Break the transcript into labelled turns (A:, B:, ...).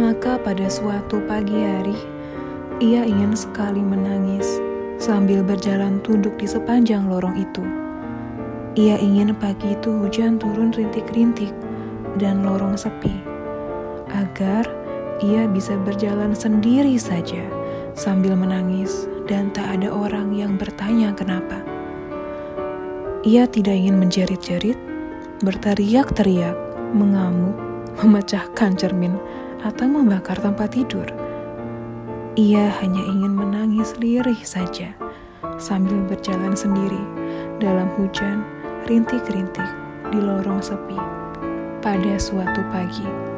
A: Maka pada suatu pagi hari, ia ingin sekali menangis sambil berjalan tunduk di sepanjang lorong itu. Ia ingin pagi itu hujan turun rintik-rintik dan lorong sepi, agar ia bisa berjalan sendiri saja sambil menangis dan tak ada orang yang bertanya kenapa. Ia tidak ingin menjerit-jerit, berteriak-teriak, mengamuk, memecahkan cermin, atau membakar tempat tidur. Ia hanya ingin menangis lirih saja sambil berjalan sendiri dalam hujan rintik-rintik di lorong sepi pada suatu pagi.